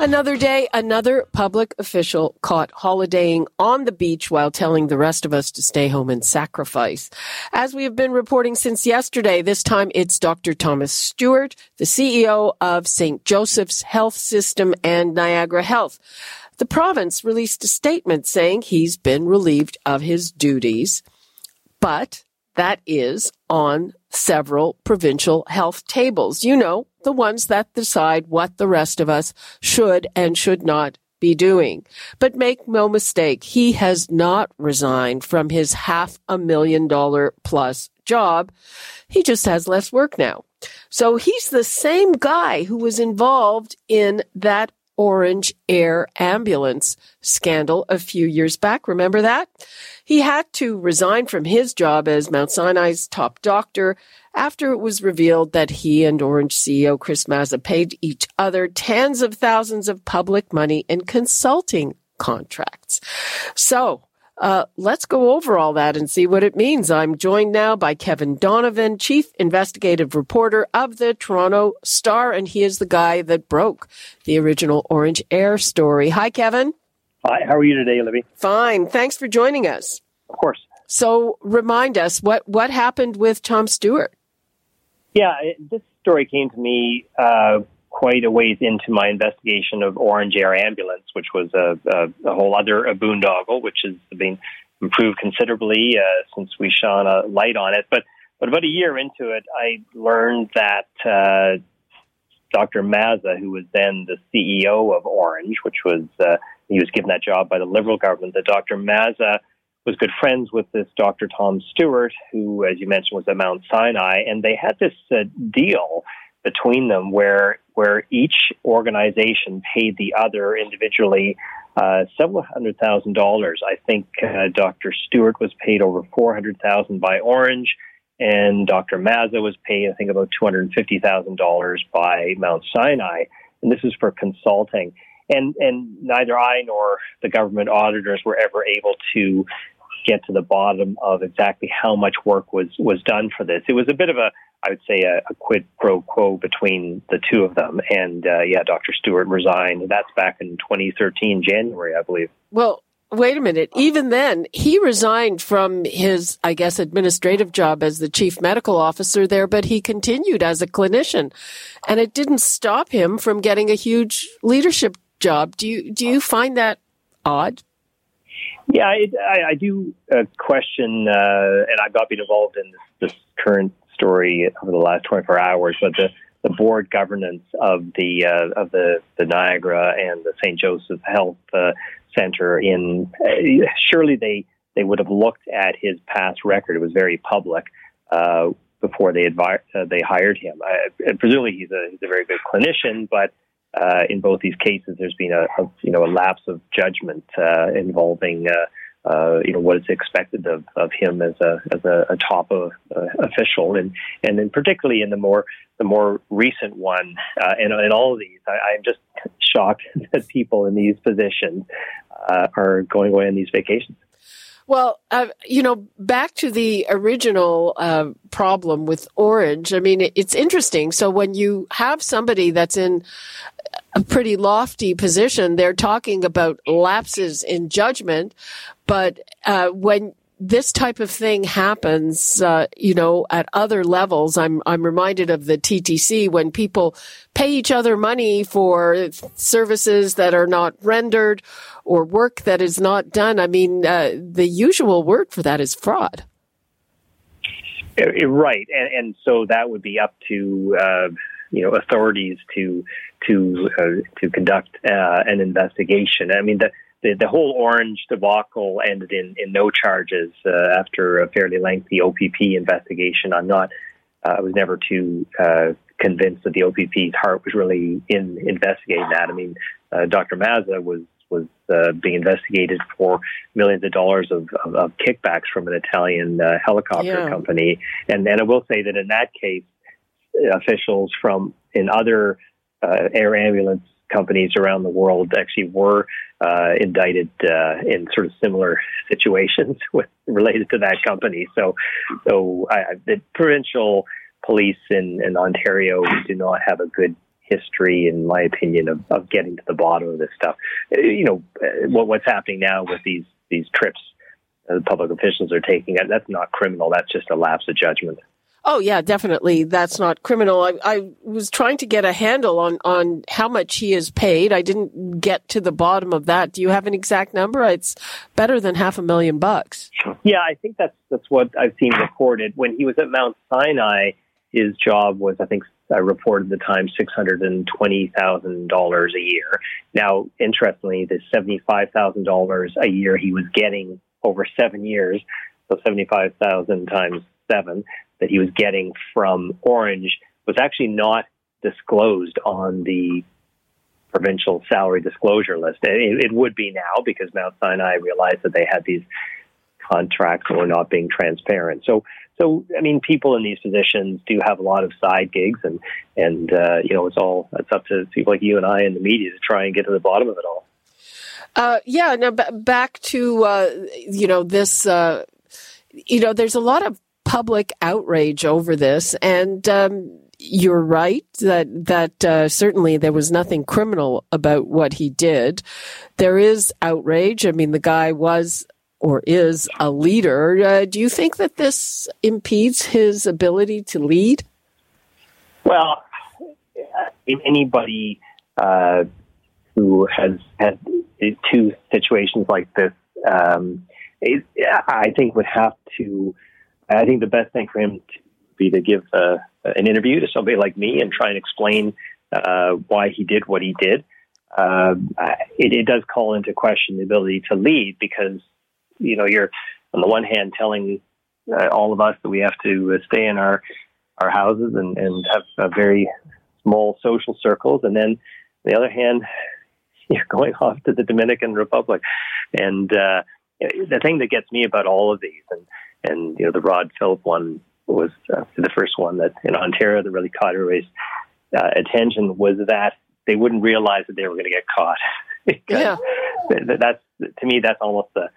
Another day, another public official caught holidaying on the beach while telling the rest of us to stay home and sacrifice. As we have been reporting since yesterday, this time it's Dr. Thomas Stewart, the CEO of St. Joseph's Health System and Niagara Health. The province released a statement saying he's been relieved of his duties, but that is on several provincial health tables. You know, the ones that decide what the rest of us should and should not be doing. But make no mistake, he has not resigned from his half a million dollar plus job. He just has less work now. So he's the same guy who was involved in that Ornge Air ambulance scandal a few years back. Remember that? He had to resign from his job as Mount Sinai's top doctor after it was revealed that he and Ornge CEO Chris Mazza paid each other tens of thousands of public money in consulting contracts. So, uh, let's go over all that and see what it means. I'm joined now by Kevin Donovan, Chief Investigative Reporter of the Toronto Star, and he is the guy that broke the original Ornge Air story. Hi, Kevin. Hi, how are you today, Libby? Fine. Thanks for joining us. Of course. So, remind us what what happened with Tom Stewart. Yeah, it, this story came to me uh, quite a ways into my investigation of Ornge Air Ambulance, which was a, a, a whole other a boondoggle, which has been improved considerably uh, since we shone a light on it. But but about a year into it, I learned that uh, Dr. Mazza, who was then the CEO of Ornge, which was uh, he was given that job by the Liberal government, that Dr. Mazza was good friends with this Dr. Tom Stewart, who, as you mentioned, was at Mount Sinai, and they had this uh, deal between them where where each organization paid the other individually uh, several hundred thousand dollars. I think uh, Dr. Stewart was paid over four hundred thousand by Ornge, and Dr. Mazza was paid I think about two hundred fifty thousand dollars by Mount Sinai, and this is for consulting. And and neither I nor the government auditors were ever able to get to the bottom of exactly how much work was was done for this. It was a bit of a I would say a, a quid pro quo between the two of them. And uh, yeah, Dr. Stewart resigned. That's back in 2013 January, I believe. Well, wait a minute. Even then, he resigned from his, I guess, administrative job as the chief medical officer there, but he continued as a clinician, and it didn't stop him from getting a huge leadership job. Do you do you find that odd? Yeah, it, I, I, do uh, question, uh, and I've not been involved in this, this, current story over the last 24 hours, but the, the board governance of the uh, of the, the Niagara and the St. Joseph Health uh, Center in uh, surely they they would have looked at his past record. It was very public uh, before they advi- they hired him. Presumably, he's a he's a very good clinician, but uh, in both these cases, there's been a, a you know a lapse of judgment uh, involving uh, uh you know what is expected of, of him as a as a, a top uh, official, and and then particularly in the more the more recent one, uh, and in all of these, I, I'm just shocked that people in these positions are going away on these vacations. Well, uh, you know, back to the original uh, problem with Ornge. I mean, it's interesting. So when you have somebody that's in a pretty lofty position, they're talking about lapses in judgment. But uh, when this type of thing happens, uh, you know, at other levels. I'm I'm reminded of the TTC when people pay each other money for services that are not rendered or work that is not done. I mean, uh, the usual word for that is fraud. Right, and, and so that would be up to uh, you know authorities to to uh, to conduct uh, an investigation. I mean the the, the whole Ornge debacle ended in, in no charges uh, after a fairly lengthy OPP investigation. I'm not, uh, I was never too uh, convinced that the OPP's heart was really in investigating that. I mean, uh, Dr. Mazza was was uh, being investigated for millions of dollars of, of, of kickbacks from an Italian uh, helicopter Yeah. company. And then I will say that in that case, officials from in other uh, air ambulance companies around the world actually were uh, indicted uh, in sort of similar situations with related to that company. So, so I, the provincial police in, in Ontario do not have a good history, in my opinion, of, of getting to the bottom of this stuff. Uh, You know, uh, what, what's happening now with these these trips uh, the public officials are taking, that- that's not criminal. That's just a lapse of judgment. Oh yeah, definitely. That's not criminal. I, I was trying to get a handle on, on how much he is paid. I didn't get to the bottom of that. Do you have an exact number? It's better than half a million bucks. Yeah, I think that's that's what I've seen reported. When he was at Mount Sinai, his job was, I think, I reported the time six hundred and twenty thousand dollars a year. Now, interestingly, the seventy five thousand dollars a year he was getting over seven years, so seventy five thousand times seven that he was getting from Ornge was actually not disclosed on the provincial salary disclosure list. It, it would be now because Mount Sinai realized that they had these contracts and were not being transparent. So, so I mean, people in these positions do have a lot of side gigs, and and uh, you know, it's all it's up to people like you and I in the media to try and get to the bottom of it all. Uh, yeah. Now b- back to uh, you know this. Uh, you know, there's a lot of public outrage over this, and um, you're right that that uh, certainly there was nothing criminal about what he did. There is outrage. I mean, the guy was or is a leader. Uh, do you think that this impedes his ability to lead? Well, in anybody uh, who has had two situations like this, um, it, I think would have to. I think the best thing for him to be to give uh, an interview to somebody like me and try and explain uh, why he did what he did. Uh, it, it does call into question the ability to lead because you know you're on the one hand telling uh, all of us that we have to uh, stay in our our houses and, and have very small social circles. And then on the other hand, you're going off to the Dominican Republic. And uh, the thing that gets me about all of these, and, and you know, the Rod Phillip one was uh, the first one that in Ontario that really caught everybody's uh, attention was that they wouldn't realize that they were going to get caught. Yeah. th- that's to me that's almost the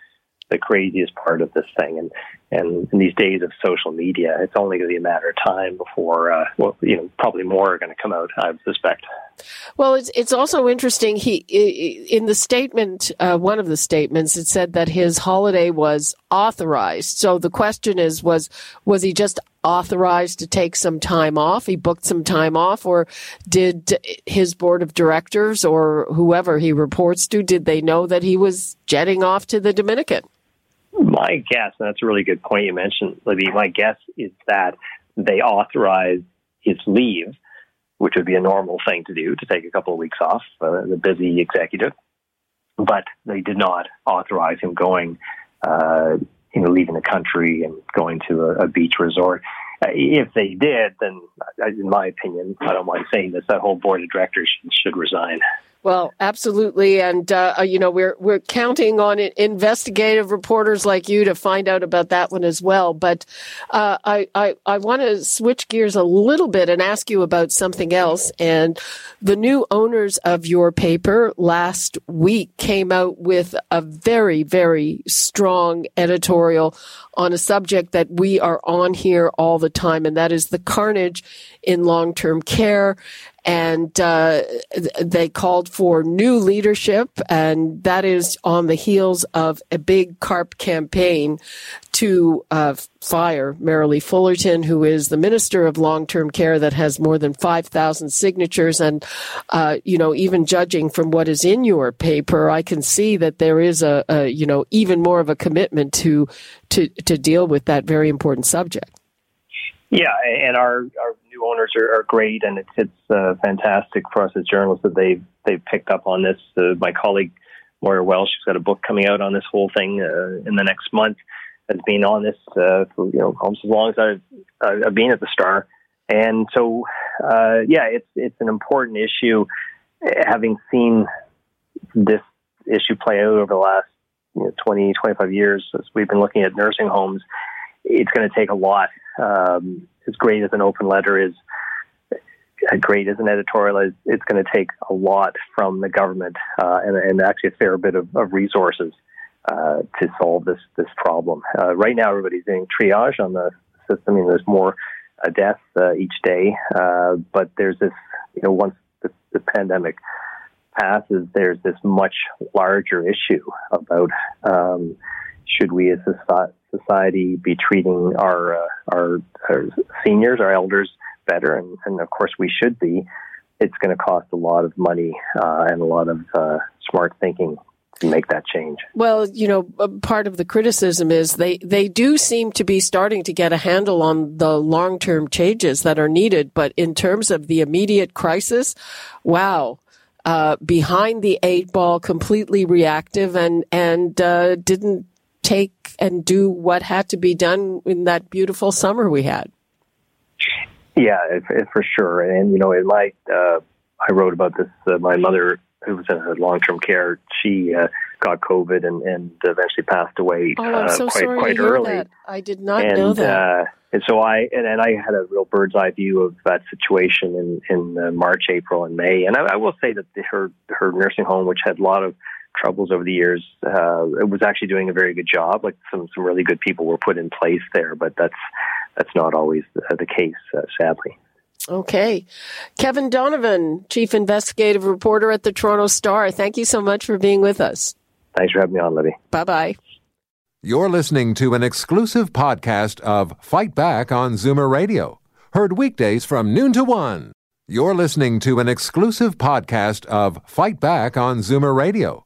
the craziest part of this thing. And and in these days of social media, it's only going to be a matter of time before, uh, well, you know, probably more are going to come out. I suspect. Well, it's it's also interesting. He in the statement, uh, one of the statements, it said that his holiday was authorized. So the question is, was was he just authorized to take some time off? He booked some time off, or did his board of directors or whoever he reports to did they know that he was jetting off to the Dominican? My guess, and that's a really good point you mentioned, Libby. My guess is that they authorized his leave, which would be a normal thing to do to take a couple of weeks off, uh, the busy executive. But they did not authorize him going, uh, you know, leaving the country and going to a, a beach resort. Uh, if they did, then, uh, in my opinion, I don't mind saying this, that whole board of directors should, resign. Well, absolutely, and uh, you know we're we're counting on investigative reporters like you to find out about that one as well. But uh, I I, I want to switch gears a little bit and ask you about something else. And the new owners of your paper last week came out with a very very strong editorial on a subject that we are on here all the time, and that is the carnage in long term care. And uh, they called for new leadership, and that is on the heels of a big CARP campaign to uh, fire Merrilee Fullerton, who is the Minister of Long Term Care that has more than 5,000 signatures. And, uh, you know, even judging from what is in your paper, I can see that there is a, a you know, even more of a commitment to, to, to deal with that very important subject. Yeah, and our, our new owners are, are great, and it's it's uh, fantastic for us as journalists that they've they've picked up on this. Uh, my colleague Moira Welsh has got a book coming out on this whole thing uh, in the next month. Has been on this uh, for you know almost as long as I've I've been at the Star, and so uh, yeah, it's it's an important issue. Having seen this issue play out over the last you know, 20, 25 years as we've been looking at nursing homes, it's going to take a lot. Um, as great as an open letter is, as great as an editorial is, it's going to take a lot from the government uh, and, and, actually a fair bit of, of resources uh, to solve this this problem. Uh, right now, everybody's doing triage on the system. I mean, there's more uh, deaths uh, each day, uh, but there's this, you know, once the, the pandemic passes, there's this much larger issue about um, should we as a society be treating our, uh, our, our seniors, our elders better, and, and, of course we should be. It's going to cost a lot of money uh, and a lot of uh, smart thinking to make that change. Well, you know, part of the criticism is they, they do seem to be starting to get a handle on the long term changes that are needed. But in terms of the immediate crisis, wow, uh, behind the eight ball, completely reactive, and and uh, didn't take and do what had to be done in that beautiful summer we had. Yeah, for sure. And you know, in my uh, I wrote about this. Uh, my mother, who was in long term care, she uh, got COVID and, and eventually passed away oh, I'm so quite sorry quite to hear early. That. I did not and, know that and so I and, and I had a real bird's eye view of that situation in in uh, March, April, and May. And I, I will say that the, her her nursing home, which had a lot of troubles over the years, uh, it was actually doing a very good job. Like some some really good people were put in place there, but that's that's not always the, the case, uh, sadly. Okay. Kevin Donovan, Chief Investigative Reporter at the Toronto Star. Thank you so much for being with us. Thanks for having me on, Libby. Bye bye. You're listening to an exclusive podcast of Fight Back on Zoomer Radio, heard weekdays from noon to one. You're listening to an exclusive podcast of Fight Back on Zoomer Radio,